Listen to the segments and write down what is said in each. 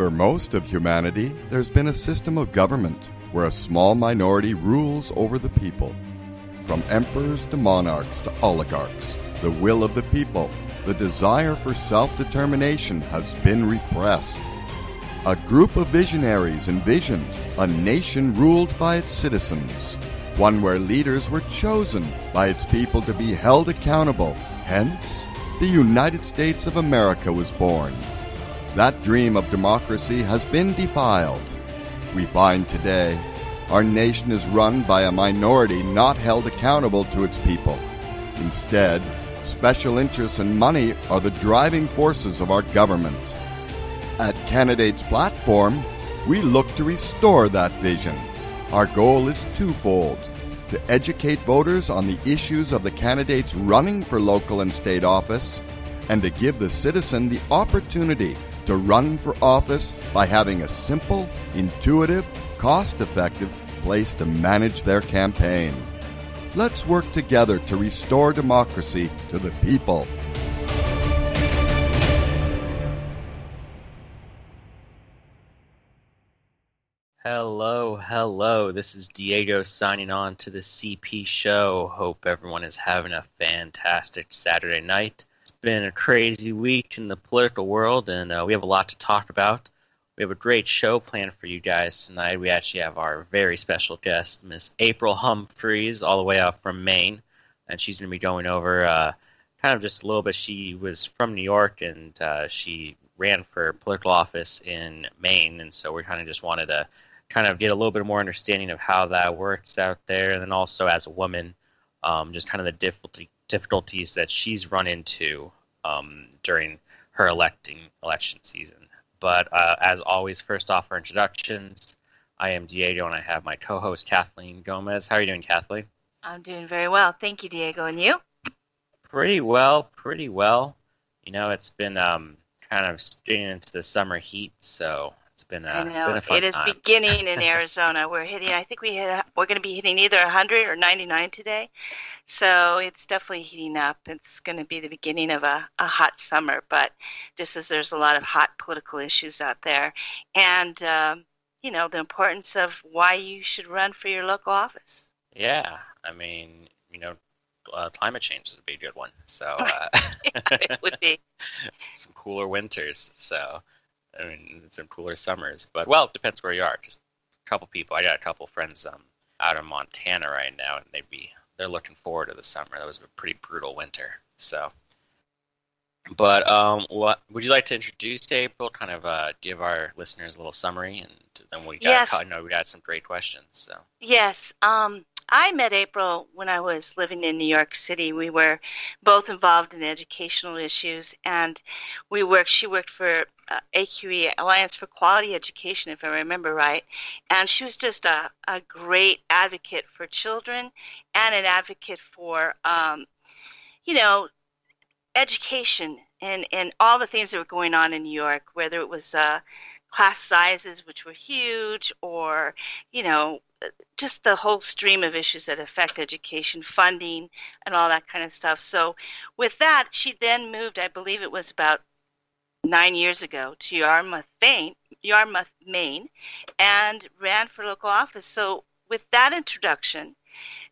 For most of humanity, there's been a system of government where a small minority rules over the people. From emperors to monarchs to oligarchs, the will of the people, the desire for self determination has been repressed. A group of visionaries envisioned a nation ruled by its citizens, one where leaders were chosen by its people to be held accountable. Hence, the United States of America was born. That dream of democracy has been defiled. We find today our nation is run by a minority not held accountable to its people. Instead, special interests and money are the driving forces of our government. At Candidates Platform, we look to restore that vision. Our goal is twofold to educate voters on the issues of the candidates running for local and state office, and to give the citizen the opportunity to run for office by having a simple, intuitive, cost effective place to manage their campaign. Let's work together to restore democracy to the people. Hello, hello. This is Diego signing on to the CP show. Hope everyone is having a fantastic Saturday night. Been a crazy week in the political world, and uh, we have a lot to talk about. We have a great show planned for you guys tonight. We actually have our very special guest, Miss April Humphreys, all the way out from Maine, and she's going to be going over uh, kind of just a little bit. She was from New York, and uh, she ran for political office in Maine, and so we kind of just wanted to kind of get a little bit more understanding of how that works out there, and then also as a woman, um, just kind of the difficulty, difficulties that she's run into um, during her electing election season. But uh, as always, first off, our introductions. I am Diego, and I have my co-host Kathleen Gomez. How are you doing, Kathleen? I'm doing very well, thank you, Diego. And you? Pretty well, pretty well. You know, it's been um, kind of getting into the summer heat, so it's been a, I know been a it is time. beginning in Arizona. We're hitting. I think we hit. We're going to be hitting either 100 or 99 today, so it's definitely heating up. It's going to be the beginning of a, a hot summer. But just as there's a lot of hot political issues out there, and um, you know the importance of why you should run for your local office. Yeah, I mean, you know, uh, climate change would be a good one. So uh, it would be. some cooler winters. So I mean, some cooler summers. But well, it depends where you are. Just a couple people. I got a couple friends um out in Montana right now, and they'd be they're looking forward to the summer. That was a pretty brutal winter. So. But um, what would you like to introduce April? Kind of uh, give our listeners a little summary, and then we got Yes. I know we got some great questions. So Yes. Um, I met April when I was living in New York City. We were both involved in educational issues, and we worked. She worked for uh, AQE Alliance for Quality Education, if I remember right, and she was just a, a great advocate for children and an advocate for, um, you know, education and and all the things that were going on in New York, whether it was uh, class sizes, which were huge, or you know just the whole stream of issues that affect education, funding, and all that kind of stuff. So, with that, she then moved, I believe it was about nine years ago, to Yarmouth, Maine, Yarmouth, Maine, and ran for local office. So, with that introduction,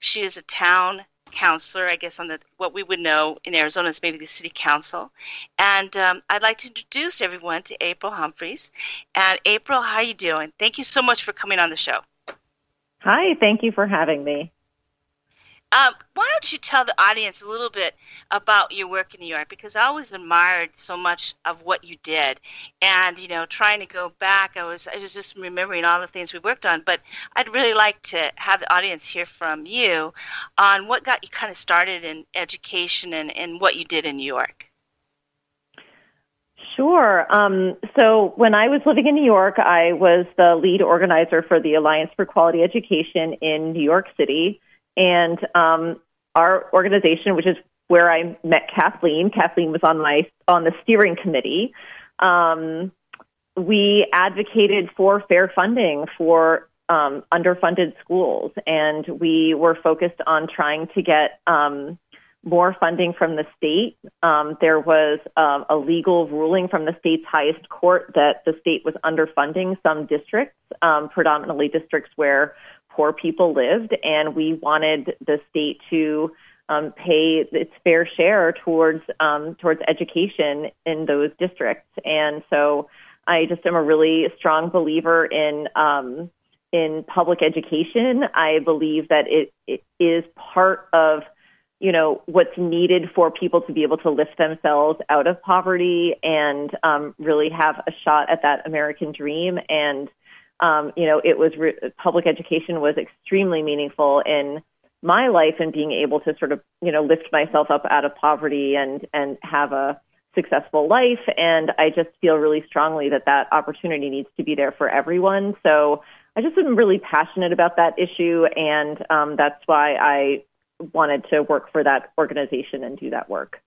she is a town councilor, I guess, on the what we would know in Arizona is maybe the city council. And um, I'd like to introduce everyone to April Humphreys. And April, how are you doing? Thank you so much for coming on the show. Hi, thank you for having me. Um, why don't you tell the audience a little bit about your work in New York? Because I always admired so much of what you did, and you know, trying to go back, I was I was just remembering all the things we worked on. But I'd really like to have the audience hear from you on what got you kind of started in education and, and what you did in New York. Sure. Um, so when I was living in New York, I was the lead organizer for the Alliance for Quality Education in New York City. And um, our organization, which is where I met Kathleen, Kathleen was on my on the steering committee. Um, we advocated for fair funding for um, underfunded schools, and we were focused on trying to get um, more funding from the state. Um, there was um, a legal ruling from the state's highest court that the state was underfunding some districts, um, predominantly districts where poor people lived, and we wanted the state to um, pay its fair share towards um, towards education in those districts. And so, I just am a really strong believer in um, in public education. I believe that it, it is part of you know what's needed for people to be able to lift themselves out of poverty and um, really have a shot at that American dream. And um, you know, it was re- public education was extremely meaningful in my life and being able to sort of you know lift myself up out of poverty and and have a successful life. And I just feel really strongly that that opportunity needs to be there for everyone. So I just am really passionate about that issue, and um, that's why I wanted to work for that organization and do that work.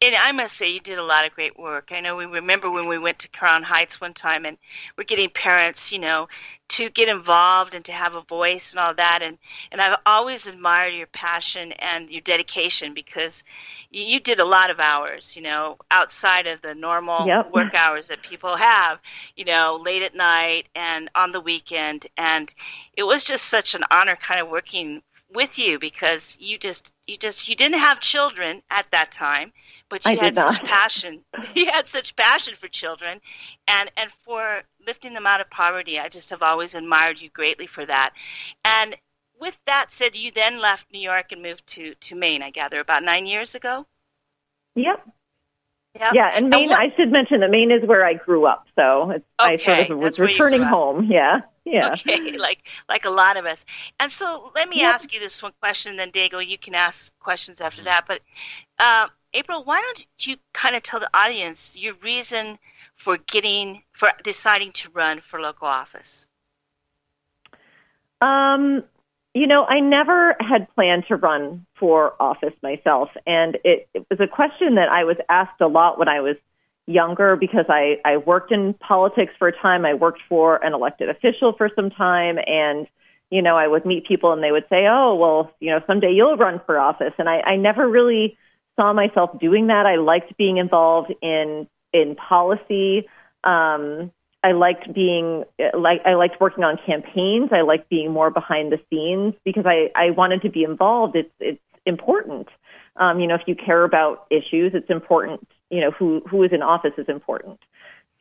And I must say, you did a lot of great work. I know we remember when we went to Crown Heights one time, and we're getting parents, you know, to get involved and to have a voice and all that. And and I've always admired your passion and your dedication because you, you did a lot of hours, you know, outside of the normal yep. work hours that people have, you know, late at night and on the weekend. And it was just such an honor, kind of working with you because you just you just you didn't have children at that time but you I had such passion you had such passion for children and and for lifting them out of poverty i just have always admired you greatly for that and with that said you then left new york and moved to to maine i gather about nine years ago yep Yep. Yeah, and Maine. what, I should mention that Maine is where I grew up, so it's, okay, I sort of was returning returning home. Yeah, yeah. Okay, like like a lot of us. And so let me Yep. ask you this one question, then Diego, you can ask questions after that. But uh, April, why don't you kind of tell the audience your reason for getting for deciding to run for local office? Um, you know, I never had planned to run for office myself, and it, it was a question that I was asked a lot when I was younger because I, I worked in politics for a time. I worked for an elected official for some time, and you know, I would meet people and they would say, "Oh, well, you know, someday you'll run for office," and I, I never really saw myself doing that. I liked being involved in in policy. Um, I liked being like I liked working on campaigns. I liked being more behind the scenes because I I wanted to be involved. It's it's important. Um, you know, if you care about issues, it's important. You know, who who is in office is important.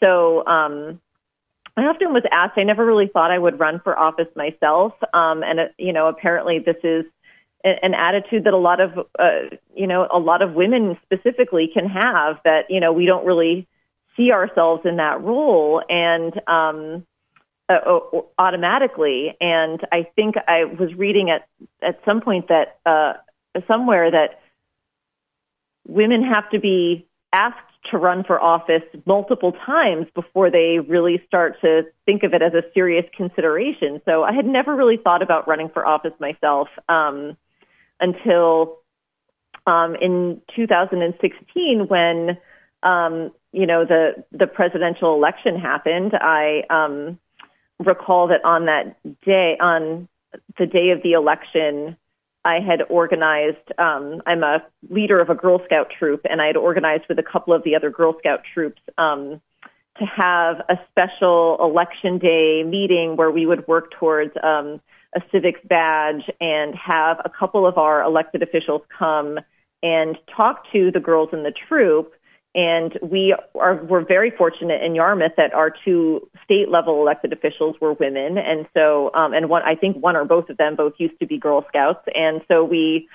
So um, I often was asked. I never really thought I would run for office myself. Um, and uh, you know, apparently this is an attitude that a lot of uh, you know a lot of women specifically can have. That you know we don't really see ourselves in that role and um, uh, uh, automatically. And I think I was reading at at some point that uh, somewhere that women have to be asked to run for office multiple times before they really start to think of it as a serious consideration. So I had never really thought about running for office myself um, until um, in 2016 when um, you know the the presidential election happened. I um, recall that on that day, on the day of the election, I had organized. Um, I'm a leader of a Girl Scout troop, and I had organized with a couple of the other Girl Scout troops um, to have a special election day meeting where we would work towards um, a civics badge and have a couple of our elected officials come and talk to the girls in the troop. And we are we're very fortunate in Yarmouth that our two state level elected officials were women, and so um, and one I think one or both of them both used to be Girl Scouts, and so we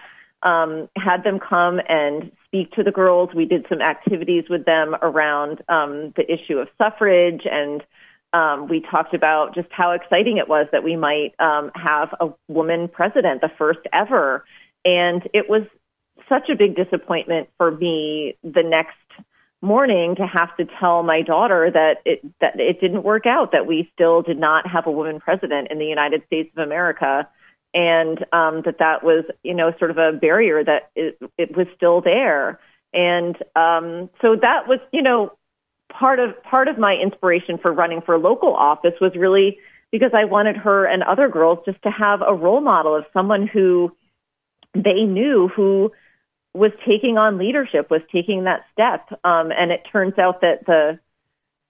um, had them come and speak to the girls. We did some activities with them around um, the issue of suffrage, and um, we talked about just how exciting it was that we might um, have a woman president, the first ever. And it was such a big disappointment for me the next morning to have to tell my daughter that it that it didn't work out that we still did not have a woman president in the United States of America and um that that was you know sort of a barrier that it, it was still there and um so that was you know part of part of my inspiration for running for local office was really because I wanted her and other girls just to have a role model of someone who they knew who was taking on leadership, was taking that step. Um, and it turns out that the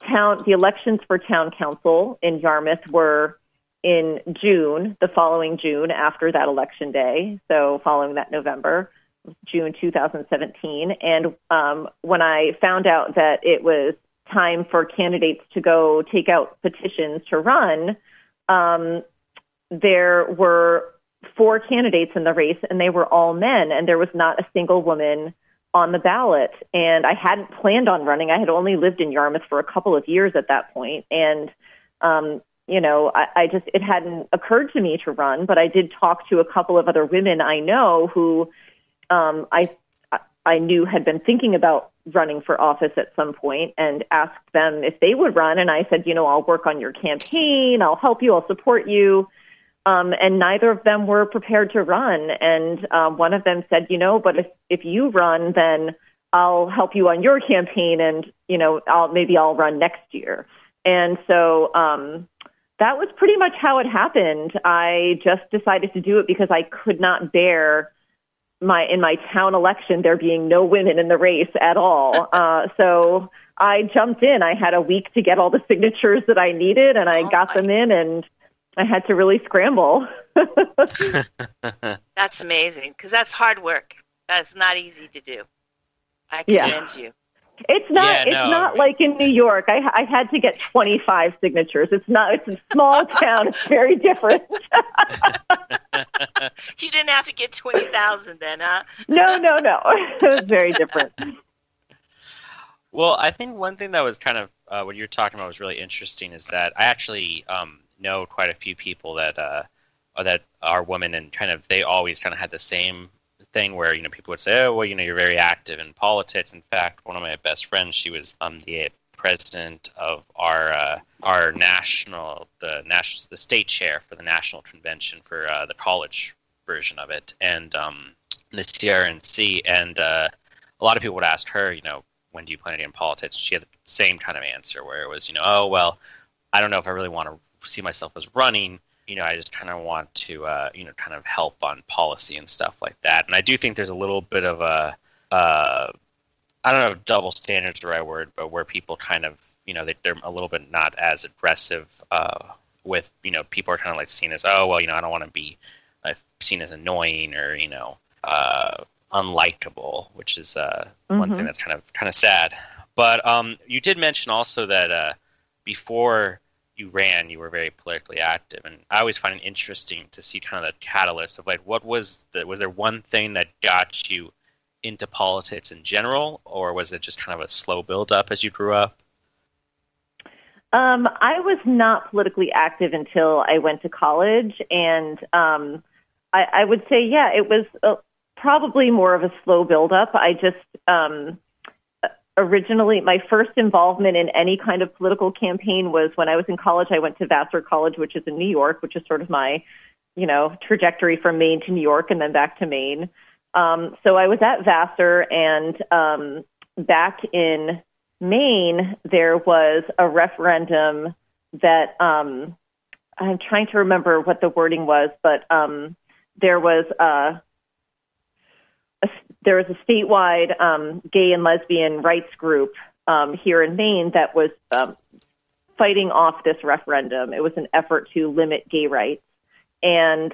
town, the elections for town council in Yarmouth were in June, the following June after that election day. So following that November, June 2017. And um, when I found out that it was time for candidates to go take out petitions to run, um, there were four candidates in the race, and they were all men, and there was not a single woman on the ballot. And I hadn't planned on running. I had only lived in Yarmouth for a couple of years at that point, and um, you know, I, I just it hadn't occurred to me to run. But I did talk to a couple of other women I know who um, I I knew had been thinking about running for office at some point and asked them if they would run. And I said, you know, I'll work on your campaign, I'll help you, I'll support you. Um, and neither of them were prepared to run. And um, one of them said, you know, but if if you run, then I'll help you on your campaign, and you know, I'll maybe I'll run next year. And so um, that was pretty much how it happened. I just decided to do it because I could not bear my in my town election there being no women in the race at all. Uh, so I jumped in. I had a week to get all the signatures that I needed, and I oh got them in and I had to really scramble. that's amazing because that's hard work. That's not easy to do. I commend yeah. you. It's not. Yeah, it's no. not like in New York. I, I had to get 25 signatures. It's not. It's a small town. It's very different. you didn't have to get 20,000 then, huh? no, no, no. It was very different. Well, I think one thing that was kind of uh, what you're talking about was really interesting is that I actually um, know quite a few people that uh, that are women and kind of they always kind of had the same thing where you know people would say, oh well, you know you're very active in politics. In fact, one of my best friends, she was um, the president of our uh, our national the national the state chair for the national convention for uh, the college version of it, and um, the CRNC. And uh, a lot of people would ask her, you know, when do you plan to get in politics? She had the same kind of answer where it was, you know, oh well, I don't know if I really want to see myself as running. You know, I just kind of want to, uh, you know, kind of help on policy and stuff like that. And I do think there's a little bit of a, uh, I don't know if double standards the right word, but where people kind of, you know, they, are a little bit not as aggressive uh, with, you know, people are kind of like seen as, oh, well, you know, I don't want to be seen as annoying or, you know, uh, unlikable, which is uh, mm-hmm. one thing mm-hmm. that's kind of kind of sad. But um, you did mention also that uh, before you ran, you were very politically active, and I always find it interesting to see kind of the catalyst of like what was the was there one thing that got you into politics in general, or was it just kind of a slow build up as you grew up? Um, I was not politically active until I went to college, and um, I, I would say, yeah, it was uh, probably more of a slow build up. I just um, originally my first involvement in any kind of political campaign was when I was in college. I went to Vassar College, which is in New York, which is sort of my, you know, trajectory from Maine to New York and then back to Maine. Um, so I was at Vassar, and um, back in Maine, there was a referendum that um, I'm trying to remember what the wording was, but um, there was a there was a statewide um, gay and lesbian rights group um, here in Maine that was um, fighting off this referendum. It was an effort to limit gay rights. And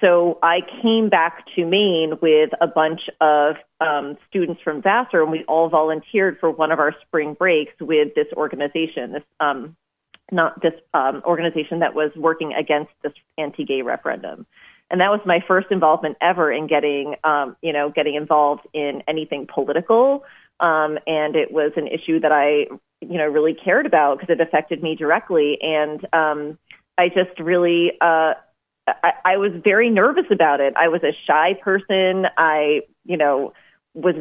so I came back to Maine with a bunch of um, students from Vassar, and we all volunteered for one of our spring breaks with this organization, this um, not this um, organization that was working against this anti-gay referendum and that was my first involvement ever in getting um, you know getting involved in anything political. Um, and it was an issue that I you know really cared about because it affected me directly. And um, I just really uh, I, I was very nervous about it. I was a shy person. I you know was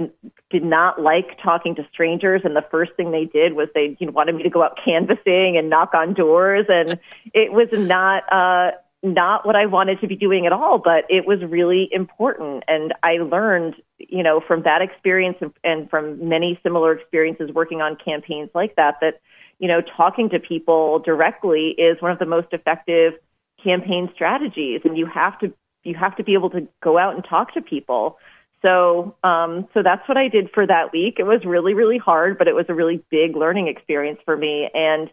did not like talking to strangers. And the first thing they did was they you know, wanted me to go out canvassing and knock on doors. And it was not uh not what I wanted to be doing at all, but it was really important. And I learned, you know, from that experience and, from many similar experiences working on campaigns like that, that, you know, talking to people directly is one of the most effective campaign strategies. And you have to, you have to be able to go out and talk to people. So, um, so that's what I did for that week. It was really, really hard, but it was a really big learning experience for me. And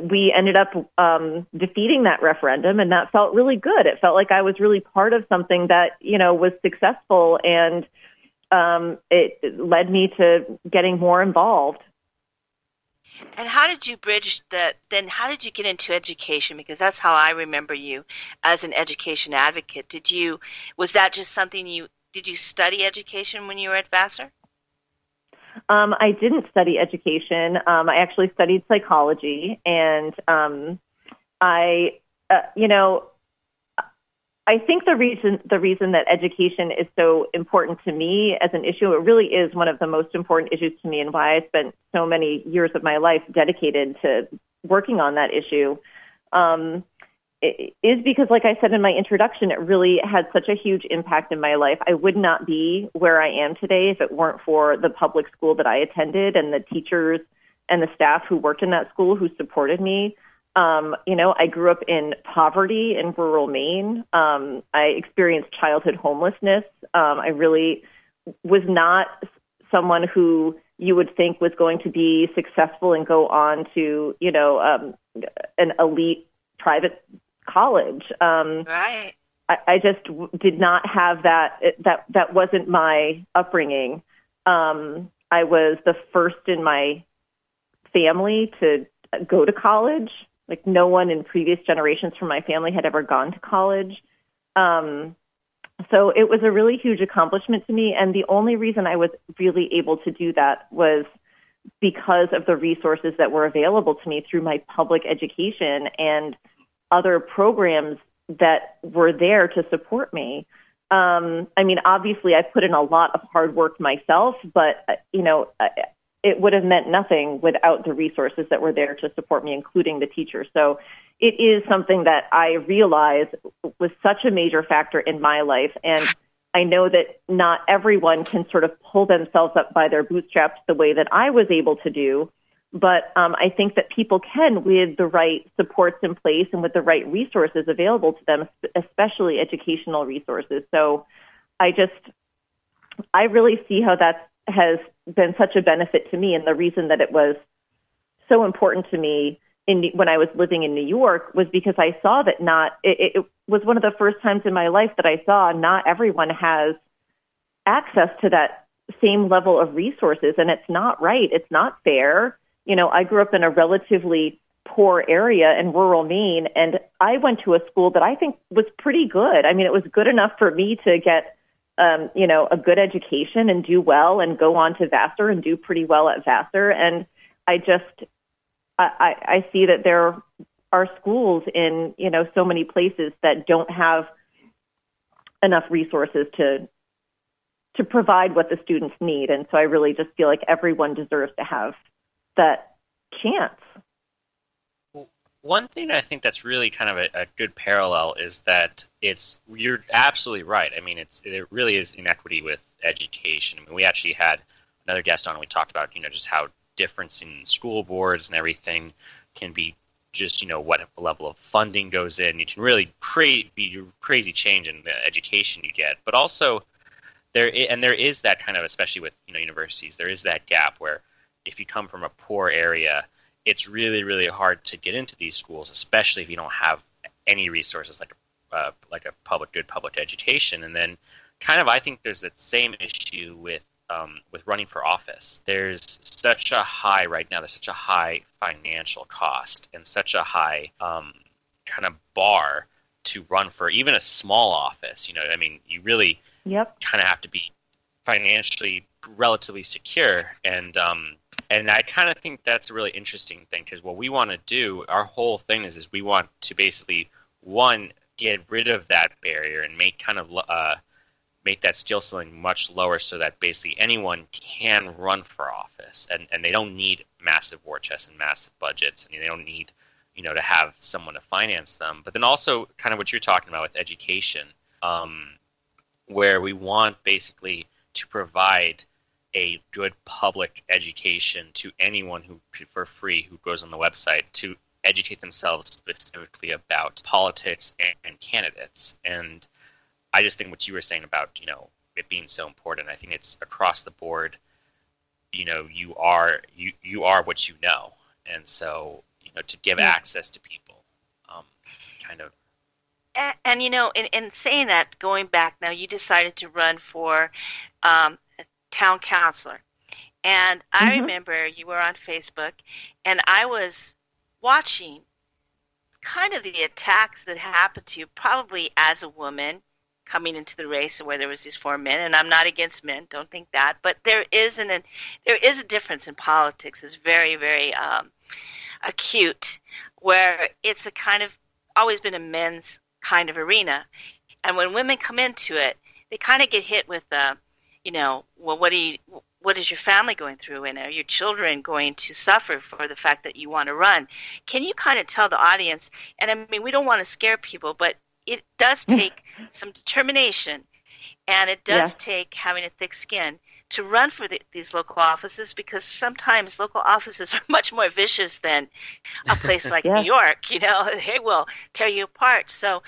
we ended up um, defeating that referendum, and that felt really good. It felt like I was really part of something that you know was successful, and um, it led me to getting more involved. And how did you bridge that? Then how did you get into education? Because that's how I remember you as an education advocate. Did you was that just something you did you study education when you were at Vassar? Um, I didn't study education. Um, I actually studied psychology, and um, I, uh, you know, I think the reason the reason that education is so important to me as an issue, it really is one of the most important issues to me, and why I spent so many years of my life dedicated to working on that issue. Um, is because, like I said in my introduction, it really had such a huge impact in my life. I would not be where I am today if it weren't for the public school that I attended and the teachers and the staff who worked in that school who supported me. Um, you know, I grew up in poverty in rural Maine. Um, I experienced childhood homelessness. Um, I really was not someone who you would think was going to be successful and go on to, you know, um, an elite private college. Um, right. I, I just did not have that. It, That that wasn't my upbringing. Um, I was the first in my family to go to college. Like no one in previous generations from my family had ever gone to college. Um, so it was a really huge accomplishment to me. And the only reason I was really able to do that was because of the resources that were available to me through my public education and other programs that were there to support me. Um, I mean, obviously, I put in a lot of hard work myself, but uh, you know, it would have meant nothing without the resources that were there to support me, including the teachers. So it is something that I realize was such a major factor in my life. And I know that not everyone can sort of pull themselves up by their bootstraps the way that I was able to do. But um, I think that people can with the right supports in place and with the right resources available to them, especially educational resources. So I just, I really see how that has been such a benefit to me. And the reason that it was so important to me in when I was living in New York was because I saw that not, it, it was one of the first times in my life that I saw not everyone has access to that same level of resources and it's not right. It's not fair you know, I grew up in a relatively poor area in rural Maine, and I went to a school that I think was pretty good. I mean, it was good enough for me to get, um, you know, a good education and do well and go on to Vassar and do pretty well at Vassar. And I just, I, I I see that there are schools in, you know, so many places that don't have enough resources to to provide what the students need. And so I really just feel like everyone deserves to have that chance. One thing I think that's really kind of a, a, good parallel is that it's you're absolutely right. I mean, it's it really is inequity with education. I mean, we actually had another guest on. and We talked about you know just how difference in school boards and everything can be just you know what level of funding goes in. You can really be crazy change in the education you get, but also there and there is that kind of especially with you know universities there is that gap where if you come from a poor area, it's really really hard to get into these schools, especially if you don't have any resources like a uh, like a public good public education. And then, kind of, I think there's that same issue with um, with running for office. There's such a high right now. There's such a high financial cost and such a high um, kind of bar to run for even a small office. You know, I mean, you really yep. kind of have to be financially relatively secure and um, and I kind of think that's a really interesting thing because what we want to do, our whole thing is, is we want to basically one get rid of that barrier and make kind of uh, make that skill ceiling much lower so that basically anyone can run for office. And, and they don't need massive war chests and massive budgets and they don't need you know to have someone to finance them. But then also kind of what you're talking about with education um, where we want basically to provide a good public education to anyone who for free who goes on the website to educate themselves specifically about politics and, and candidates. And I just think what you were saying about you know it being so important. I think it's across the board. You know, you are you you are what you know, and so you know to give yeah. access to people, um, kind of. And, and, you know, in, in saying that, going back now, you decided to run for um, town councilor, and I mm-hmm. remember you were on Facebook, and I was watching kind of the attacks that happened to you, probably as a woman coming into the race where there was these four men. And I'm not against men, don't think that, but there is an, an there is a difference in politics. It's very very um, acute, where it's a kind of always been a men's kind of arena, and when women come into it, they kind of get hit with the, uh, you know, well, what do you what is your family going through and are your children going to suffer for the fact that you want to run can you kind of tell the audience and i mean we don't want to scare people but it does take some determination and it does yeah. take having a thick skin to run for the, these local offices because sometimes local offices are much more vicious than a place like yeah. New York. You know, they will tear you apart. So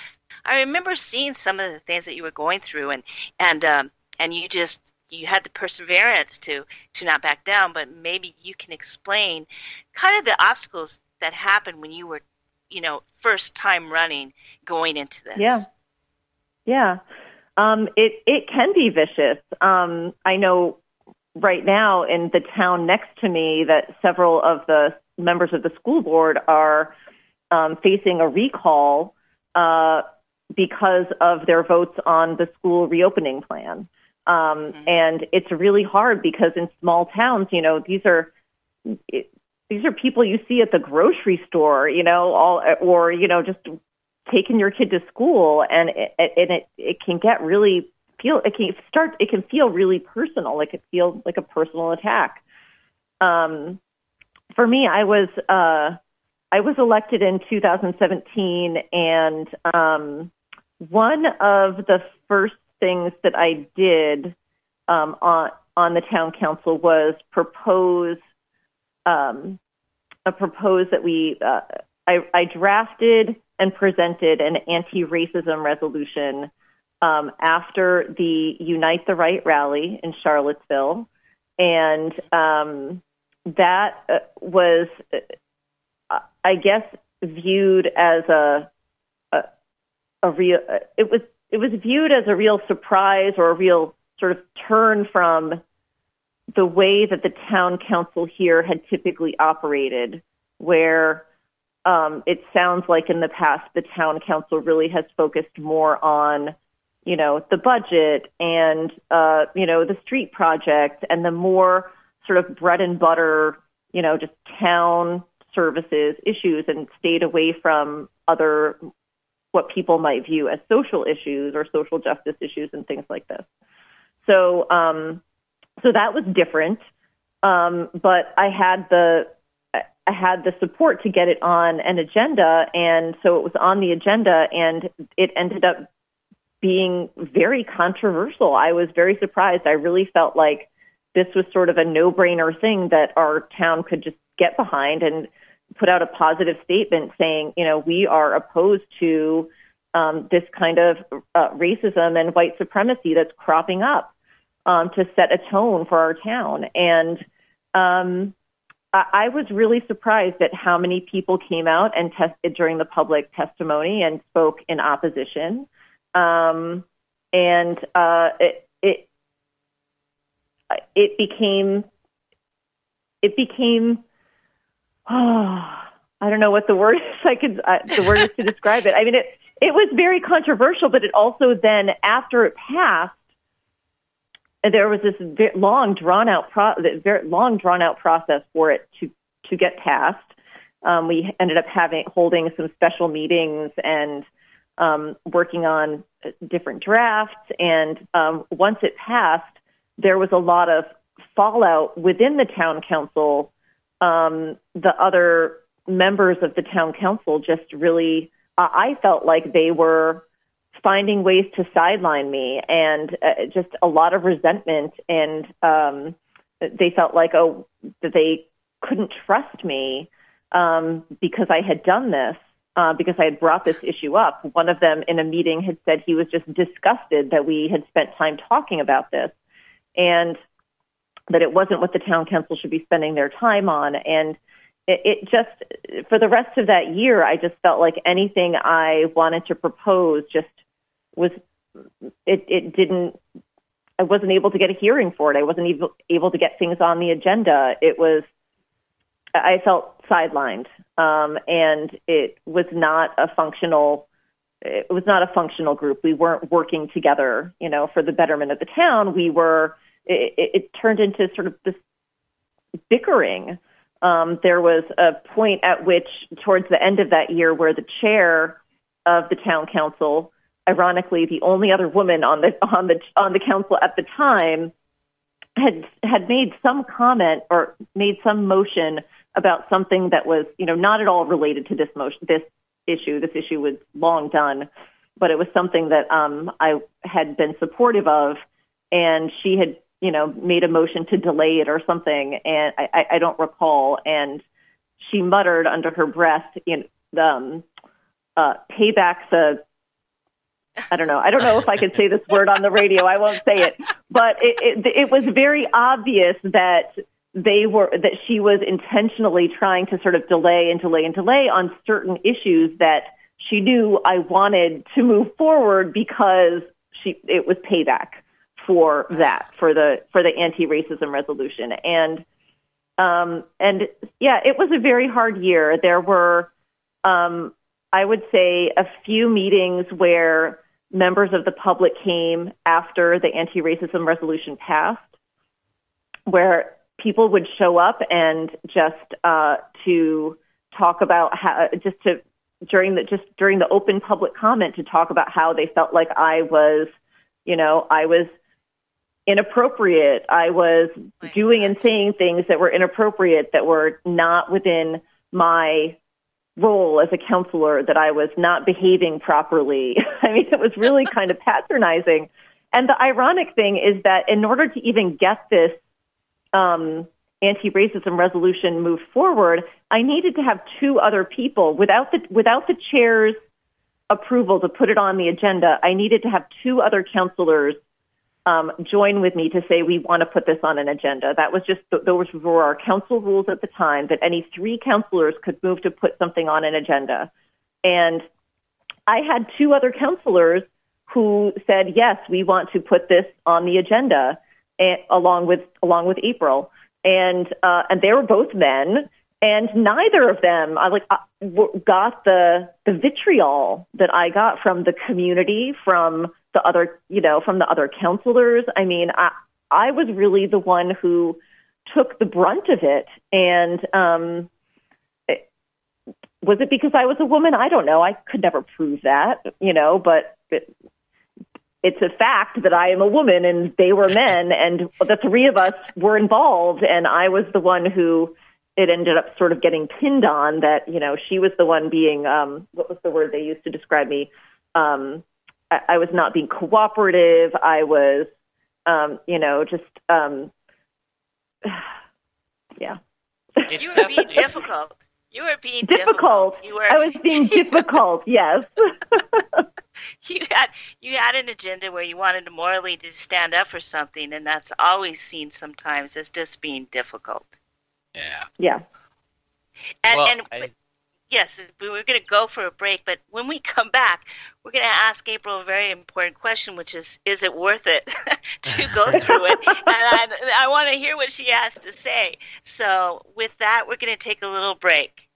I remember seeing some of the things that you were going through, and and um, and you just you had the perseverance to to not back down but maybe you can explain kind of the obstacles that happened when you were you know first time running going into this. Yeah. Yeah. Um, it it can be vicious. Um, i know right now in the town next to me that several of the members of the school board are um, facing a recall uh, because of their votes on the school reopening plan. Um, mm-hmm. And it's really hard because in small towns, you know, these are it, these are people you see at the grocery store, you know, all or you know, just taking your kid to school, and it, and it it can get really feel it can start it can feel really personal. like It can feel like a personal attack. Um, for me, I was uh, I was elected in 2017, and um, one of the first things that I did um, on on the town council was propose um, a propose that we uh, I, I, drafted and presented an anti-racism resolution um, after the Unite the Right rally in Charlottesville, and um, that uh, was, uh, I guess, viewed as a a, a real. It was it was viewed as a real surprise or a real sort of turn from the way that the town council here had typically operated, where um, it sounds like in the past the town council really has focused more on, you know, the budget and, uh, you know, the street project and the more sort of bread and butter, you know, just town services issues and stayed away from other what people might view as social issues or social justice issues and things like this. So, um, so that was different. Um, but I had the I had the support to get it on an agenda, and so it was on the agenda, and it ended up being very controversial. I was very surprised. I really felt like this was sort of a no-brainer thing that our town could just get behind and put out a positive statement saying, you know, we are opposed to um, this kind of uh, racism and white supremacy that's cropping up um, to set a tone for our town. And um, I-, I was really surprised at how many people came out and tested during the public testimony and spoke in opposition. Um, and uh, it, it it became it became oh, I don't know what the word is. I could uh, the word is to describe it. I mean, it it was very controversial, but it also then after it passed, there was this long drawn out pro- very long drawn out process for it to to get passed. Um, we ended up having holding some special meetings and um, working on different drafts. And um, once it passed, there was a lot of fallout within the town council um, the other members of the town council just really, uh, I felt like they were finding ways to sideline me and uh, just a lot of resentment and um, they felt like oh that they couldn't trust me um, because I had done this uh, because I had brought this issue up. One of them in a meeting had said he was just disgusted that we had spent time talking about this and that it wasn't what the town council should be spending their time on. And it, it just, for the rest of that year, I just felt like anything I wanted to propose just was, it, it didn't, I wasn't able to get a hearing for it. I wasn't able, able to get things on the agenda. It was, I felt sidelined, um, and it was not a functional. It was not a functional group. We weren't working together, you know, for the betterment of the town. We were. It, it, turned into sort of this bickering. Um, there was a point at which, towards the end of that year, where the chair of the town council, ironically, the only other woman on the on the on the council at the time, had had made some comment or made some motion about something that was, you know, not at all related to this motion, this issue. This issue was long done, but it was something that um, I had been supportive of, and she had, you know, made a motion to delay it or something, and I, I don't recall. And she muttered under her breath, "In um, uh, payback's a I don't know. I don't know if I could say this word on the radio. I won't say it. But it, it, it was very obvious that they were that she was intentionally trying to sort of delay and delay and delay on certain issues that she knew I wanted to move forward because she it was payback for that for the for the anti-racism resolution. And um and yeah it was a very hard year. There were um I would say a few meetings where members of the public came after the anti-racism resolution passed where people would show up and just uh, to talk about how just to during the just during the open public comment to talk about how they felt like I was, you know, I was inappropriate. I was doing and saying things that were inappropriate that were not within my role as a councilor that I was not behaving properly. I mean, it was really kind of patronizing. And the ironic thing is that in order to even get this um, anti-racism resolution moved forward, I needed to have two other people without the without the chair's approval to put it on the agenda. I needed to have two other councilors um, join with me to say we want to put this on an agenda. That was just those were our council rules at the time that any three councilors could move to put something on an agenda, and I had two other councilors who said yes, we want to put this on the agenda and, along with along with April, and uh, and they were both men, and neither of them I like uh, got the the vitriol that I got from the community, from the other you know from the other councilors. I mean, I I was really the one who took the brunt of it, and um, it, was it because I was a woman? I don't know. I could never prove that, you know, but. It, it's a fact that I am a woman and they were men and the three of us were involved and I was the one who it ended up sort of getting pinned on that, you know, she was the one being, um, what was the word they used to describe me? Um, I, I was not being cooperative. I was, um, you know, just, um, yeah. You were being difficult. You were being difficult. difficult. You were. I was being difficult. yes. you had you had an agenda where you wanted to morally to stand up for something, and that's always seen sometimes as just being difficult. Yeah. Yeah. And, well, and I, yes, we were going to go for a break, but when we come back, we're going to ask April a very important question, which is, is it worth it to go through it? and I, I want to hear what she has to say. So with that, we're going to take a little break.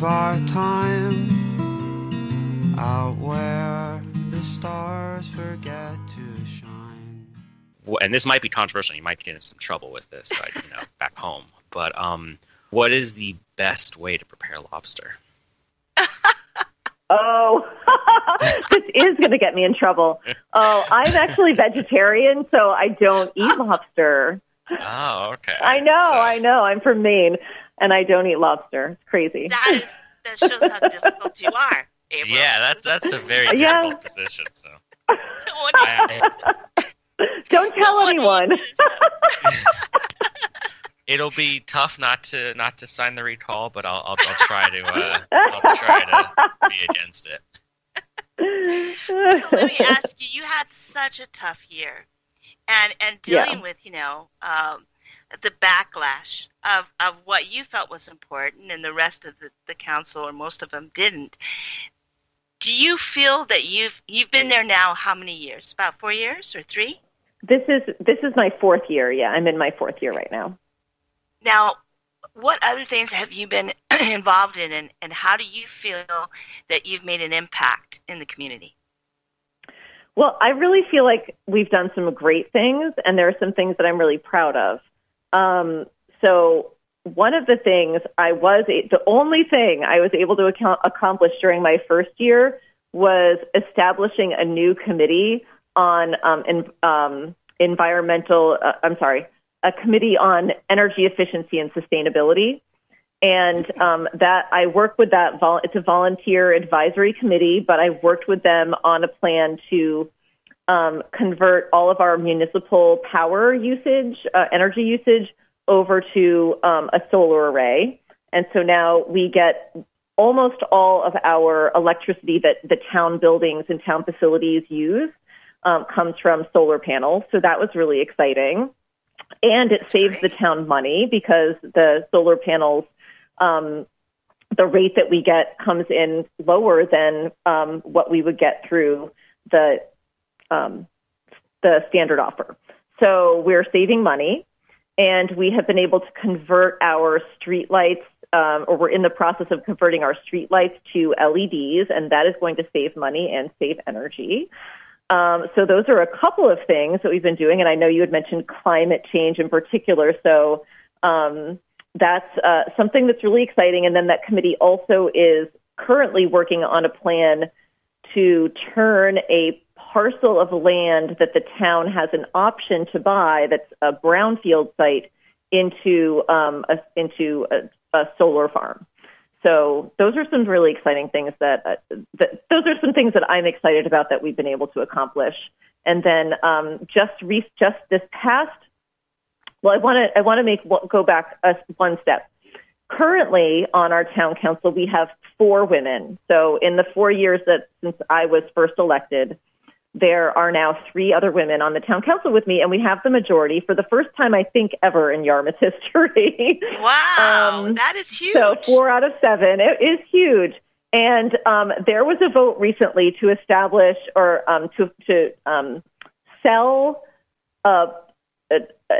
Of our time out where the stars forget to shine. w- and this might be controversial. You might get in some trouble with this, uh, you know, back home. But um, what is the best way to prepare lobster? Oh, this is going to get me in trouble. Oh, I'm actually vegetarian, so I don't eat lobster. Oh, okay. I know, So- I know. I'm from Maine, and I don't eat lobster. It's crazy. That is that shows how difficult you are, April. Yeah, that's that's a very Yeah. difficult position. So What do you- I, don't tell what do you anyone. do to this? it'll be tough not to not to sign the recall, but I'll I'll, I'll try to uh, I'll try to be against it. so let me ask you: You had such a tough year, and and Yeah. dealing with you know um, the backlash of of what you felt was important, and the rest of the, the council or most of them didn't. Do you feel that you've you've been there now? How many years? About four years or three? This is this is my fourth year. Yeah, I'm in my fourth year right now. Now, what other things have you been involved in, and, and how do you feel that you've made an impact in the community? Well, I really feel like we've done some great things, and there are some things that I'm really proud of. Um, so, one of the things I was the only thing I was able to account, accomplish during my first year was establishing a new committee on um, in, um, environmental. Uh, I'm sorry, a committee on energy efficiency and sustainability. And um, that I work with that. Vol- it's a volunteer advisory committee, but I've worked with them on a plan to um, convert all of our municipal power usage, uh, energy usage, over to um, a solar array. And so now we get almost all of our electricity that the town buildings and town facilities use um, comes from solar panels. So that was really exciting. And it saves the town money because the solar panels, um, the rate that we get comes in lower than um, what we would get through the um, the standard offer. So we're saving money, and we have been able to convert our streetlights, um, or we're in the process of converting our streetlights to LEDs, and that is going to save money and save energy. Um, so those are a couple of things that we've been doing, and I know you had mentioned climate change in particular. So um, that's uh, something that's really exciting. And then that committee also is currently working on a plan to turn a parcel of land that the town has an option to buy that's a brownfield site into um, a, into a, a solar farm. So those are some really exciting things that, uh, that those are some things that I'm excited about that we've been able to accomplish. And then um, just re- just this past, well, I want to I want to make go back a, one step. Currently on our town council, we have four women. So in the four years that since I was first elected, there are now three other women on the town council with me, and we have the majority for the first time, I think, ever in Yarmouth history. Wow, Um, that is huge. So four out of seven. It is huge. And um, there was a vote recently to establish or um, to to um, sell a, a, a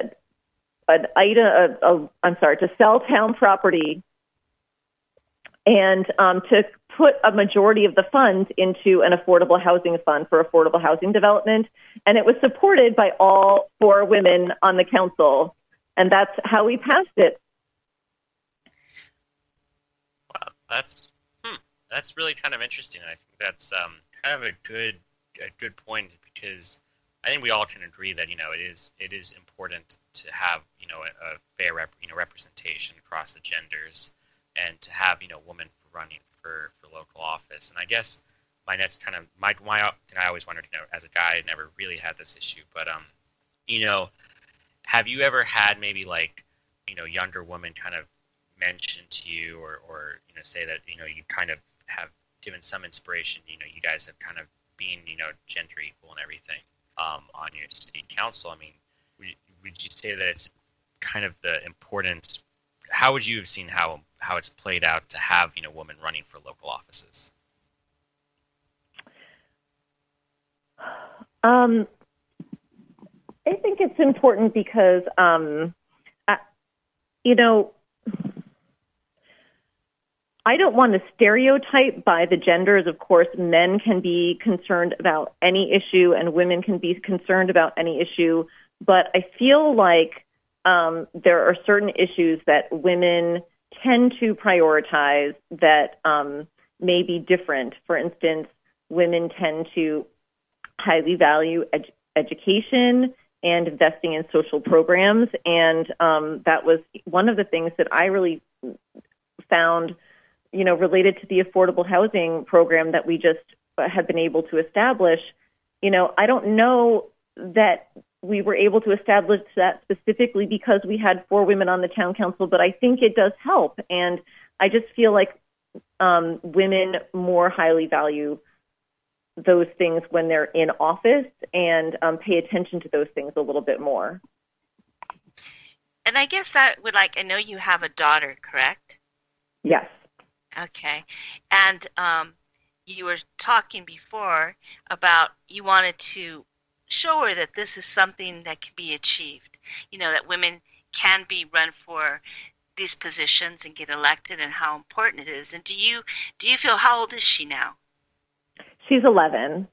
an item. A, a, I'm sorry, to sell town property and um, to put a majority of the funds into an affordable housing fund for affordable housing development. And it was supported by all four women on the council. And that's how we passed it. Wow, that's hmm, that's really kind of interesting. I think that's um, kind of a good a good point because I think we all can agree that you know it is it is important to have you know a, a fair rep, you know representation across the genders and to have you know women running for for local office. And I guess my next kind of my my and I always wondered you know as a guy I never really had this issue, but um you know have you ever had maybe like you know younger women kind of mention to you or, or you know say that you know you kind of have given some inspiration you know you guys have kind of been you know gender equal and everything um, on your city council i mean would, would you say that it's kind of the importance how would you have seen how how it's played out to have you know women running for local offices Um, I think it's important because, um, I, you know, I don't want to stereotype by the genders. Of course, men can be concerned about any issue and women can be concerned about any issue. But I feel like um, there are certain issues that women tend to prioritize that um, may be different. For instance, women tend to highly value ed- education and investing in social programs. And um, that was one of the things that I really found, you know, related to the affordable housing program that we just have been able to establish. You know, I don't know that we were able to establish that specifically because we had four women on the town council, but I think it does help. And I just feel like um, women more highly value those things when they're in office and um, pay attention to those things a little bit more. And I guess that would like I know you have a daughter, correct? Yes. Okay. And um, you were talking before about you wanted to show her that this is something that can be achieved. You know that women can be run for these positions and get elected, and how important it is. And do you do you feel how old is she now? She's 11.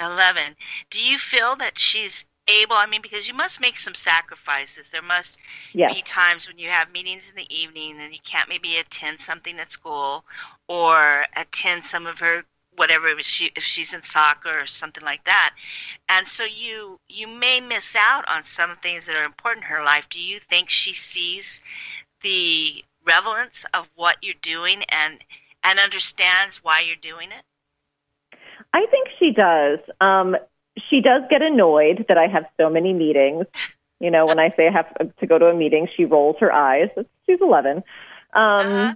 11. Do you feel that she's able? I mean, because you must make some sacrifices. There must yes. be times when you have meetings in the evening and you can't maybe attend something at school or attend some of her whatever if she if she's in soccer or something like that and so you you may miss out on some things that are important in her life do you think she sees the relevance of what you're doing and and understands why you're doing it I think she does. Um, she does get annoyed that I have so many meetings. You know, when I say I have to go to a meeting, she rolls her eyes. She's 11. Um, uh-huh.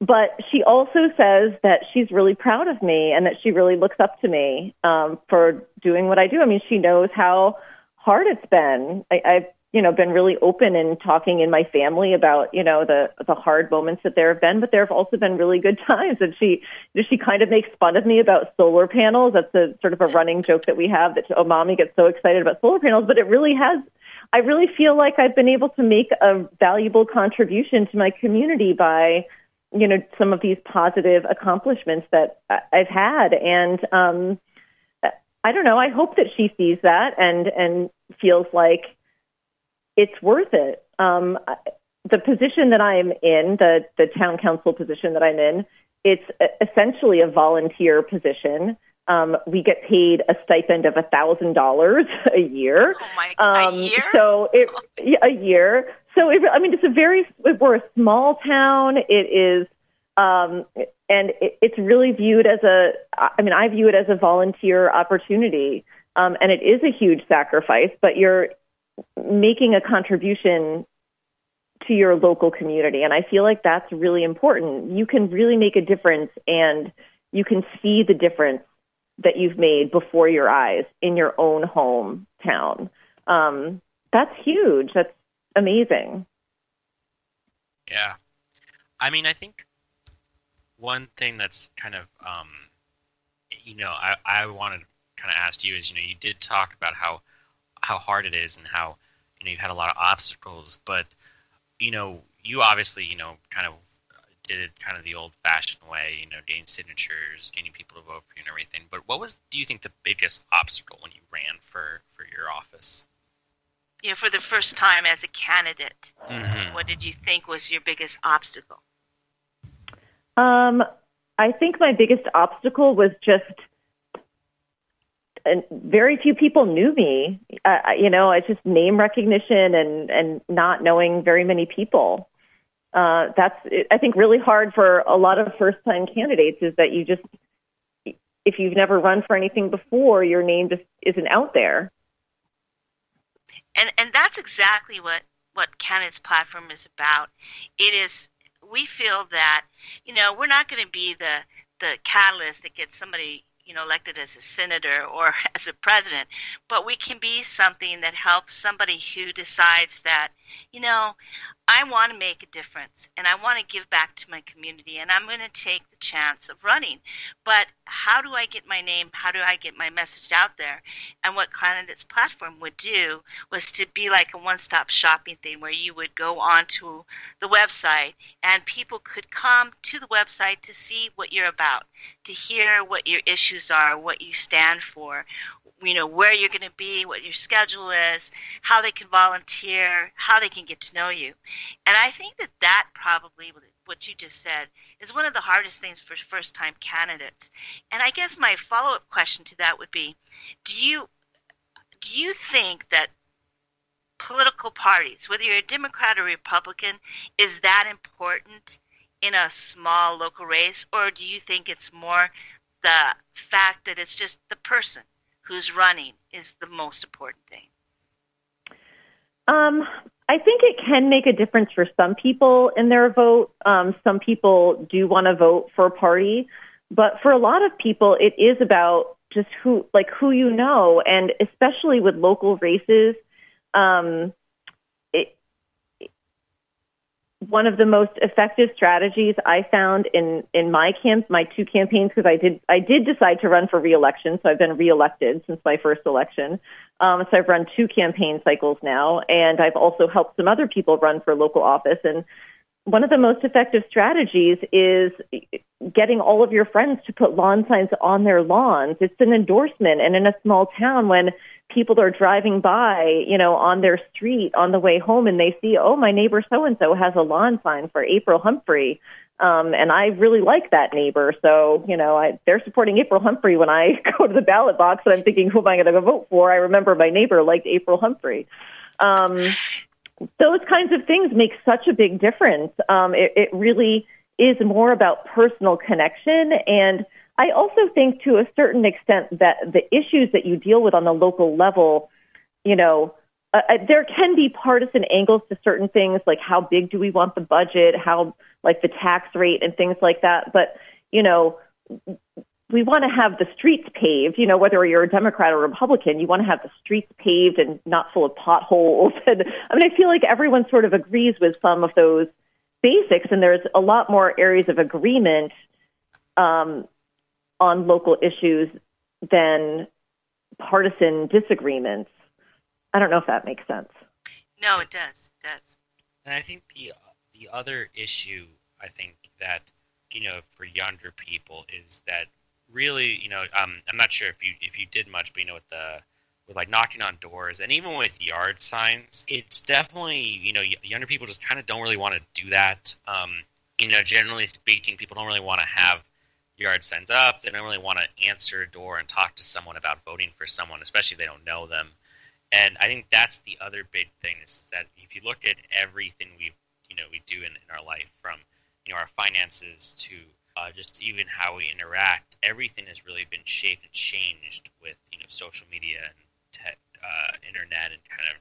But she also says that she's really proud of me and that she really looks up to me um, for doing what I do. I mean, she knows how hard it's been. I, I've you know, been really open in talking in my family about, you know, the the hard moments that there have been, but there have also been really good times. And she she kind of makes fun of me about solar panels. That's a sort of a running joke that we have that oh mommy gets so excited about solar panels, but it really has I really feel like I've been able to make a valuable contribution to my community by you know some of these positive accomplishments that I've had and um I don't know I hope that she sees that and and feels like it's worth it. Um, the position that I'm in, the the town council position that I'm in, it's essentially a volunteer position. Um, we get paid a stipend of a thousand dollars a year. Oh my, um, a year? So it a year. So it, I mean, it's a very we're a small town. It is, um, and it, it's really viewed as a. I mean, I view it as a volunteer opportunity, um, and it is a huge sacrifice. But you're making a contribution to your local community. And I feel like that's really important. You can really make a difference and you can see the difference that you've made before your eyes in your own hometown. Um, that's huge. That's amazing. Yeah. I mean, I think one thing that's kind of, um, you know, I, I wanted to kind of ask you is, you know, you did talk about how how hard it is and how you know you've had a lot of obstacles, but you know you obviously you know kind of did it kind of the old-fashioned way, you know, getting signatures, getting people to vote for you, and everything. But what was, do you think, the biggest obstacle when you ran for for your office? You know, for the first time as a candidate, mm-hmm. what did you think was your biggest obstacle? Um, I think my biggest obstacle was just and very few people knew me. Uh, you know, it's just name recognition and and not knowing very many people. Uh, that's I think really hard for a lot of first time candidates is that you just if you've never run for anything before, your name just isn't out there. And and that's exactly what what candidates platform is about. It is we feel that you know we're not going to be the the catalyst that gets somebody you know elected as a senator or as a president but we can be something that helps somebody who decides that you know I want to make a difference and I want to give back to my community and I'm going to take the chance of running. But how do I get my name? How do I get my message out there? And what Candidates Platform would do was to be like a one stop shopping thing where you would go onto the website and people could come to the website to see what you're about, to hear what your issues are, what you stand for, you know where you're going to be, what your schedule is, how they can volunteer, how they can get to know you. And I think that that probably what you just said is one of the hardest things for first time candidates. And I guess my follow up question to that would be do you do you think that political parties, whether you're a Democrat or Republican, is that important in a small local race, or do you think it's more the fact that it's just the person who's running is the most important thing? Um, I think it can make a difference for some people in their vote. Um, some people do want to vote for a party, but for a lot of people, it is about just who, like who you know, and especially with local races, um, it, one of the most effective strategies I found in in my camp, my two campaigns, because I did I did decide to run for reelection, so I've been reelected since my first election. Um, so I've run two campaign cycles now, and I've also helped some other people run for local office. And one of the most effective strategies is getting all of your friends to put lawn signs on their lawns. It's an endorsement, and in a small town, when people are driving by, you know, on their street on the way home and they see, oh, my neighbor so and so has a lawn sign for April Humphrey. Um, and I really like that neighbor. So, you know, I, they're supporting April Humphrey when I go to the ballot box and I'm thinking, who am I going to vote for? I remember my neighbor liked April Humphrey. Um, those kinds of things make such a big difference. Um, it, it really is more about personal connection and I also think to a certain extent that the issues that you deal with on the local level, you know, uh, uh, there can be partisan angles to certain things, like how big do we want the budget, how like the tax rate and things like that. But you know, we want to have the streets paved. You know, whether you're a Democrat or Republican, you want to have the streets paved and not full of potholes. And I mean, I feel like everyone sort of agrees with some of those basics, and there's a lot more areas of agreement um, on local issues than partisan disagreements. I don't know if that makes sense. No, it does. It does. And I think the the other issue I think that you know for younger people is that really you know um, I'm not sure if you if you did much, but you know with the with like knocking on doors and even with yard signs, it's definitely you know younger people just kind of don't really want to do that. Um, you know, generally speaking, people don't really want to have yard signs up. They don't really want to answer a door and talk to someone about voting for someone, especially if they don't know them. And I think that's the other big thing is that if you look at everything we you know we do in, in our life, from you know our finances to uh, just even how we interact, everything has really been shaped and changed with you know social media and tech, uh, internet and kind of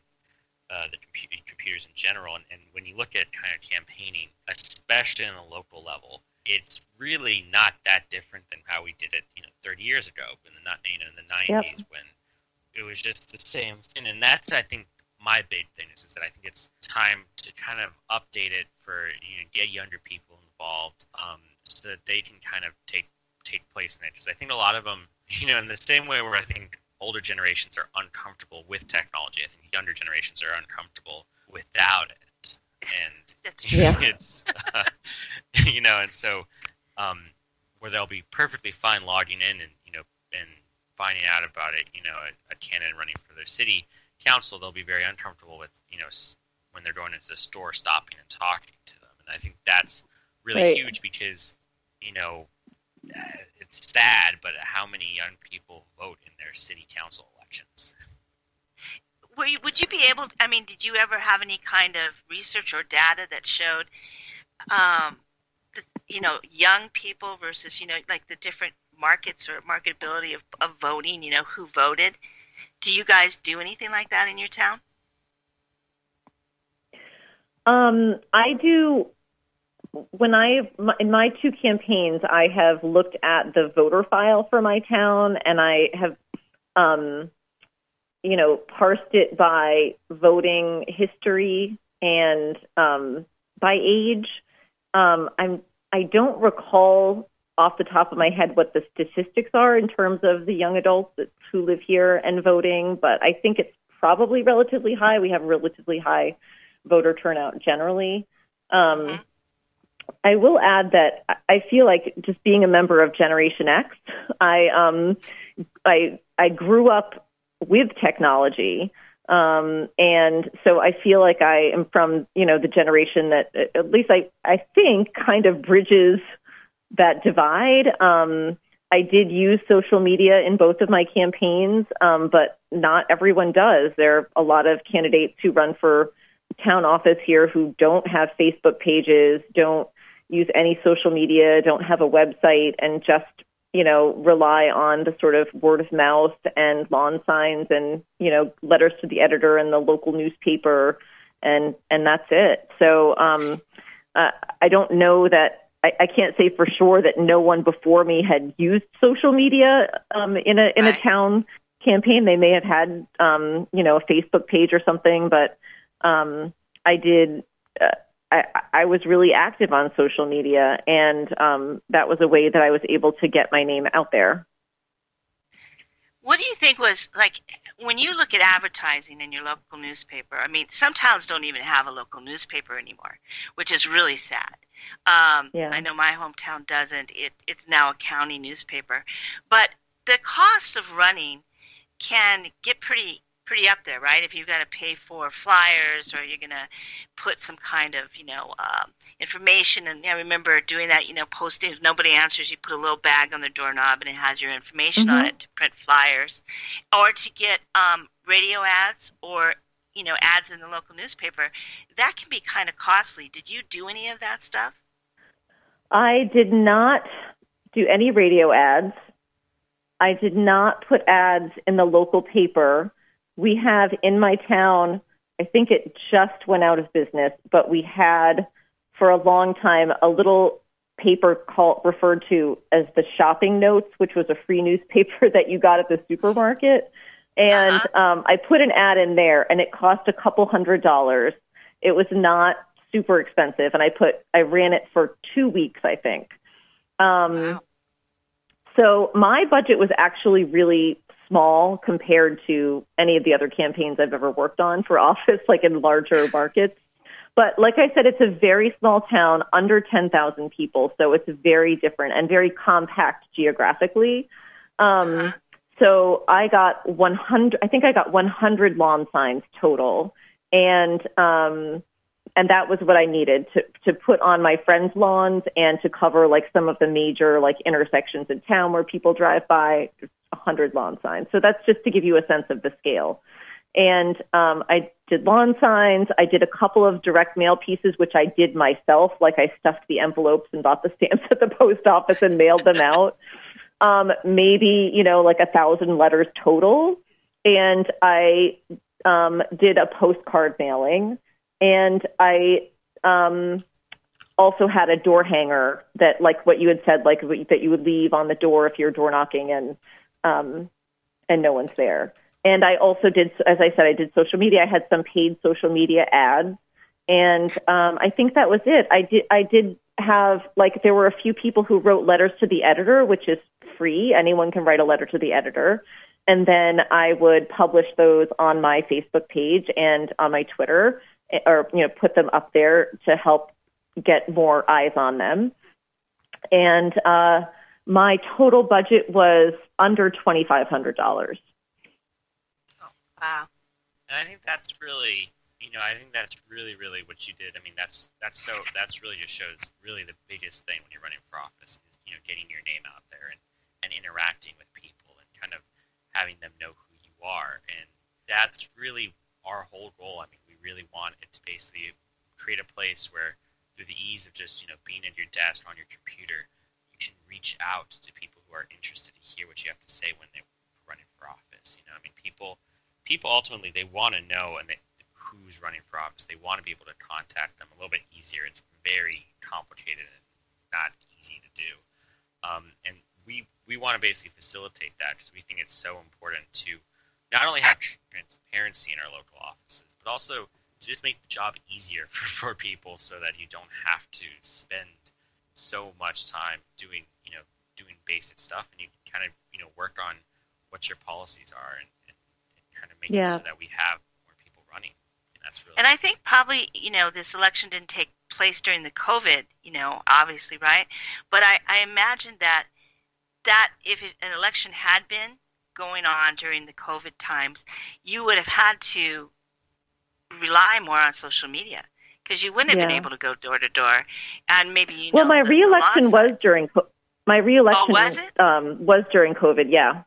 uh, the compu- computers in general. And, and when you look at kind of campaigning, especially on a local level, it's really not that different than how we did it, you know, 30 years ago in the you know in the 90s yep. when it was just the same thing. And that's I think my big thing is, is that I think it's time to kind of update it for you know get younger people involved um, so that they can kind of take take place in it. Because I think a lot of them, you know, in the same way where I think older generations are uncomfortable with technology, I think younger generations are uncomfortable without it and yeah. it's uh, you know, and so um, where they'll be perfectly fine logging in and you know and finding out about it, you know, a, a candidate running for their city council, they'll be very uncomfortable with you know when they're going into the store, stopping and talking to them, and I think that's really right. huge because you know uh, it's sad, but how many young people vote in their city council elections? were you, would you be able? To, I mean, did you ever have any kind of research or data that showed, um, the, you know, young people versus you know, like the different markets or marketability of, of voting? You know, who voted? Do you guys do anything like that in your town? Um, I do. When I in my two campaigns, I have looked at the voter file for my town, and I have um, you know, parsed it by voting history and um, by age. Um, I'm I don't recall off the top of my head what the statistics are in terms of the young adults that, who live here and voting, but I think it's probably relatively high. We have relatively high voter turnout generally. Um, mm-hmm. I will add that I feel like just being a member of Generation X, I um, I I grew up with technology. Um, and so I feel like I am from, you know, the generation that at least I, I think kind of bridges that divide. Um, I did use social media in both of my campaigns, um, but not everyone does. There are a lot of candidates who run for town office here who don't have Facebook pages, don't use any social media, don't have a website, and just you know rely on the sort of word of mouth and lawn signs and you know letters to the editor and the local newspaper, and and that's it. So um, uh, I don't know that. I, I can't say for sure that no one before me had used social media um, in a in a town campaign. They may have had um, you know a Facebook page or something, but um, I did. Uh, I, I was really active on social media, and um, that was a way that I was able to get my name out there. What do you think was like when you look at advertising in your local newspaper? I mean, some towns don't even have a local newspaper anymore, which is really sad. Um, yeah. I know my hometown doesn't. It, it's now a county newspaper, but the cost of running can get pretty pretty up there, right? If you've got to pay for flyers or you're going to put some kind of, you know, um, information. And I remember doing that, you know, posting. If nobody answers, you put a little bag on the doorknob and it has your information mm-hmm. on it to print flyers, or to get um, radio ads or you know ads in the local newspaper. That can be kind of costly. Did you do any of that stuff? I did not do any radio ads. I did not put ads in the local paper we have in my town, I think it just went out of business, but we had for a long time a little paper called referred to as the shopping notes, which was a free newspaper that you got at the supermarket. And uh-huh. um, I put an ad in there, and it cost a couple hundred dollars. It was not super expensive, and I put I ran it for two weeks, I think. Um, wow. So my budget was actually really small compared to any of the other campaigns I've ever worked on for office, like in larger markets. But like I said, it's a very small town, under 10,000 people, so it's very different and very compact geographically. Um, so I got 100, I think I got 100 lawn signs total. And, um, and that was what I needed to, to put on my friends' lawns and to cover like some of the major like intersections in town where people drive by, a 100 lawn signs. So that's just to give you a sense of the scale. And um, I did lawn signs. I did a couple of direct mail pieces, which I did myself. Like I stuffed the envelopes and bought the stamps at the post office and mailed them out. Um, maybe, you know, like a thousand letters total. And I um, did a postcard mailing. And I um, also had a door hanger that, like what you had said, like that you would leave on the door if you're door knocking and um, and no one's there. And I also did, as I said, I did social media. I had some paid social media ads, and um, I think that was it. I did, I did have like there were a few people who wrote letters to the editor, which is free. Anyone can write a letter to the editor, and then I would publish those on my Facebook page and on my Twitter, or you know, put them up there to help get more eyes on them. And uh, my total budget was under $2,500. Oh, wow. And I think that's really, you know, I think that's really, really what you did. I mean, that's that's so that's really just shows really the biggest thing when you're running for office is you know getting your name out there and and interacting with people and kind of having them know who you are. And that's really our whole goal. I mean, we really want it to basically create a place where through the ease of just you know being at your desk on your computer you can reach out to people who are interested to hear what you have to say when they're running for office. You know, I mean, people people ultimately they want to know and they, who's running for office. They want to be able to contact them a little bit easier. It's very complicated and not easy to do. Um, and we we want to basically facilitate that because we think it's so important to not only have transparency in our local offices, but also to just make the job easier for, for people so that you don't have to spend so much time doing you know doing basic stuff, and you can kind of you know work on what your policies are and, and, and kind of make yeah. it so that we have more people running. And that's really. And I think probably you know this election didn't take place during the COVID, you know, obviously, right? But I, I imagine that that if it, an election had been going on during the COVID times, you would have had to rely more on social media because you wouldn't have yeah. been able to go door to door, and maybe you well, my reelection was during My reelection Oh, was it? Um, was during COVID. Yeah.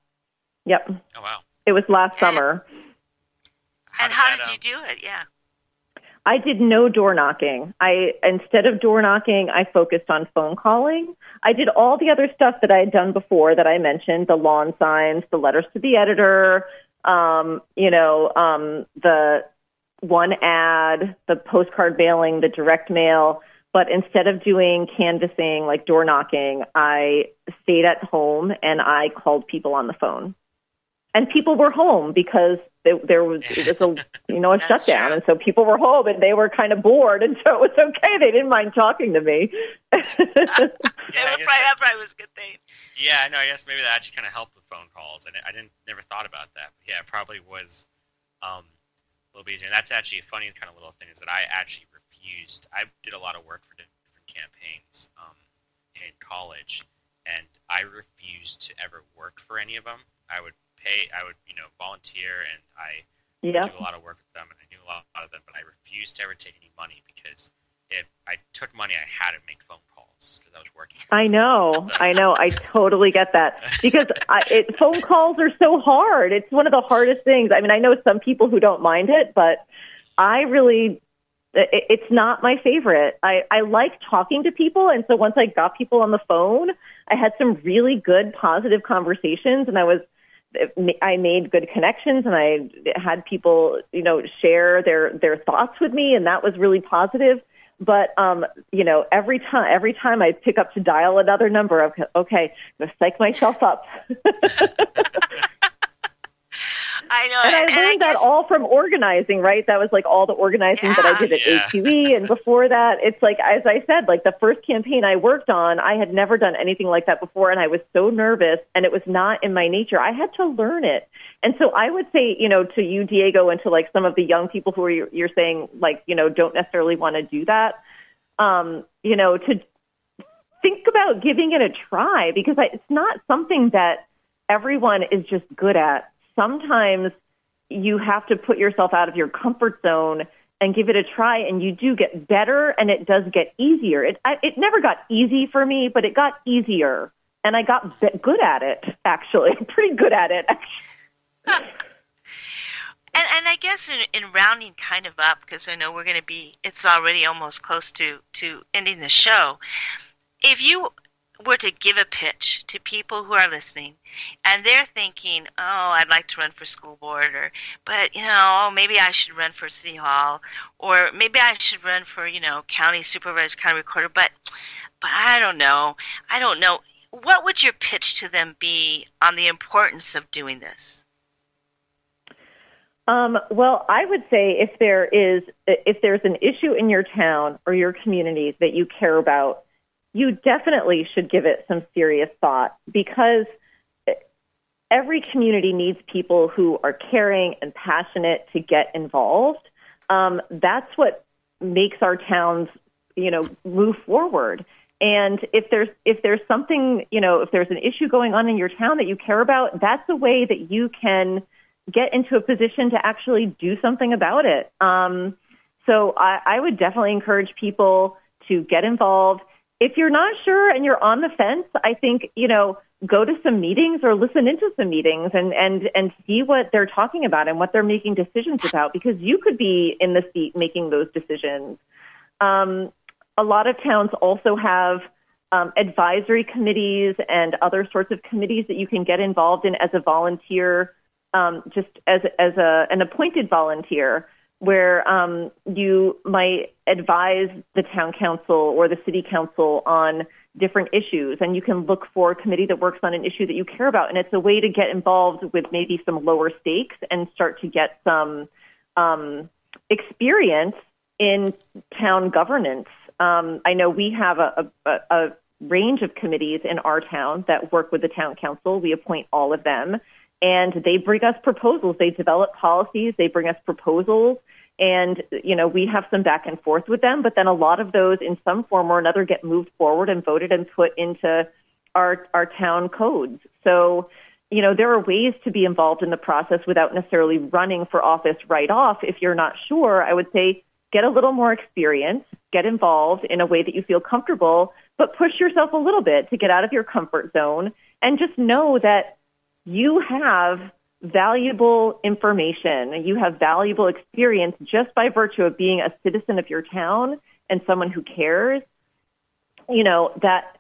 Yep. Oh wow. It was last And- summer. and how that, did um, you do it? Yeah. I did no door knocking. I instead of door knocking, I focused on phone calling. I did all the other stuff that I had done before that I mentioned, the lawn signs, the letters to the editor, um, you know, um, the one ad, the postcard mailing, the direct mail. But instead of doing canvassing like door knocking, I stayed at home and I called people on the phone. And people were home because there, there was it was a you know a shutdown, true. and so people were home and they were kind of bored, and so it was okay. They didn't mind talking to me. Yeah, I That guess right that- up, was a good thing. Yeah, I know. I guess maybe that actually kind of helped with phone calls, and I didn't never thought about that. But yeah, it probably was um, a little bit easier. And that's actually a funny kind of little thing is that I actually refused. I did a lot of work for different campaigns um, in college, and I refused to ever work for any of them. I would pay. I would you know volunteer, and I yeah, do a lot of work with them, and I knew a lot, a lot of them, but I refused to ever take any money because if I took money, I had to make phone calls because I was working. I know, I know, I totally get that because I, it, phone calls are so hard. It's one of the hardest things. I mean, I know some people who don't mind it, but I really, it, it's not my favorite. I, I like talking to people, and so once I got people on the phone, I had some really good, positive conversations, and I was. I made good connections and I had people, you know, share their, their thoughts with me and that was really positive. But, um, you know, every time, every time I pick up to dial another number, I'm okay, I'm going to psych myself up. I know. and I learned that guess- all from organizing, right? That was like all the organizing that I did at Yeah. AQE. And before that, it's like, as I said, like the first campaign I worked on, I had never done anything like that before. And I was so nervous and it was not in my nature. I had to learn it. And so I would say, you know, to you, Diego, and to like some of the young people who are, you're saying like, you know, don't necessarily want to do that, um, you know, to think about giving it a try because I, it's not something that everyone is just good at. Sometimes you have to put yourself out of your comfort zone and give it a try and you do get better and it does get easier. It, I, it never got easy for me, but it got easier and I got good at it actually, pretty good at it. And, and I guess in, in rounding kind of up, because I know we're going to be, it's already almost close to, to ending the show. If you were to give a pitch to people who are listening and they're thinking, oh, I'd like to run for school board, or, but, you know, maybe I should run for city hall, or maybe I should run for, you know, county supervisor, county recorder, but, but I don't know. I don't know. What would your pitch to them be on the importance of doing this? Um, well, I would say if there is if there's an issue in your town or your community that you care about, you definitely should give it some serious thought because every community needs people who are caring and passionate to get involved. Um, that's what makes our towns, you know, move forward. And if there's if there's something, you know, if there's an issue going on in your town that you care about, that's a way that you can get into a position to actually do something about it. Um, so I, I would definitely encourage people to get involved. If you're not sure and you're on the fence, I think, you know, go to some meetings or listen into some meetings and, and, and see what they're talking about and what they're making decisions about because you could be in the seat making those decisions. Um, a lot of towns also have um, advisory committees and other sorts of committees that you can get involved in as a volunteer um, just as as a an appointed volunteer, where um, you might advise the town council or the city council on different issues, and you can look for a committee that works on an issue that you care about, and it's a way to get involved with maybe some lower stakes and start to get some um, experience in town governance. Um, I know we have a, a, a range of committees in our town that work with the town council. We appoint all of them and they bring us proposals. They develop policies. They bring us proposals. And, you know, we have some back and forth with them, but then a lot of those in some form or another get moved forward and voted and put into our, our town codes. So, you know, there are ways to be involved in the process without necessarily running for office right off. If you're not sure, I would say get a little more experience, get involved in a way that you feel comfortable, but push yourself a little bit to get out of your comfort zone and just know that you have valuable information. You have valuable experience just by virtue of being a citizen of your town and someone who cares. You know, that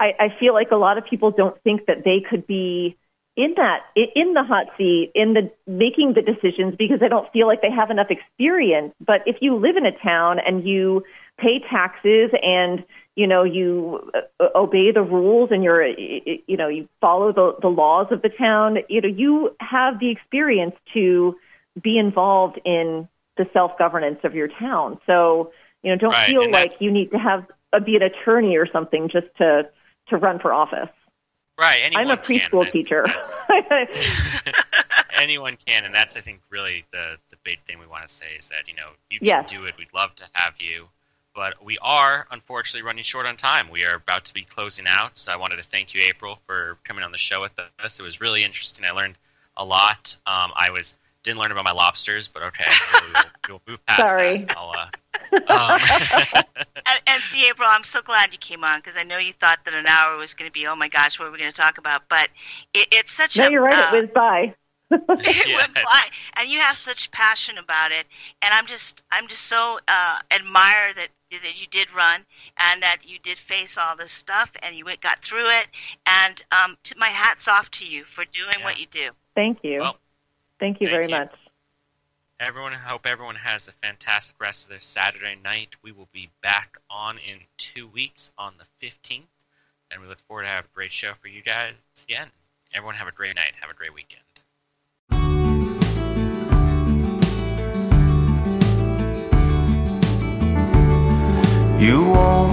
I, I feel like a lot of people don't think that they could be in that in the hot seat in the making the decisions because they don't feel like they have enough experience but if you live in a town and you pay taxes and you know you uh, obey the rules and you're you know you follow the the laws of the town you know you have the experience to be involved in the self governance of your town so you know don't Right, feel like you need to have uh, be an attorney or something just to to run for office Right. Anyone i'm a preschool That- teacher anyone can, and that's I think really the the big thing we want to say is that you know you can Yes. do it. We'd love to have you, but we are unfortunately running short on time. We are about to be closing out, so I wanted to thank you, April, for coming on the show with us. It was really interesting. I learned a lot. Um, I was didn't learn about my lobsters, but okay, we'll, we'll move past Sorry. that. I'll, uh, um, And, and see, April, I'm so glad you came on because I know you thought that an hour was going to be, oh my gosh, what are we going to talk about? But it, it's such no a. No, you're right uh, it whizzed by it Yeah. went by, and you have such passion about it, and I'm just I'm just so uh, admire that that you did run and that you did face all this stuff and you went got through it, and um, to, my hats off to you for doing Yeah. what you do. thank you Well, thank you thank very you. much everyone, I hope everyone has a fantastic rest of their Saturday night. We will be back on in two weeks on the 15th, and we look forward to have a great show for you guys again. Everyone have a great night. Have a great weekend. You want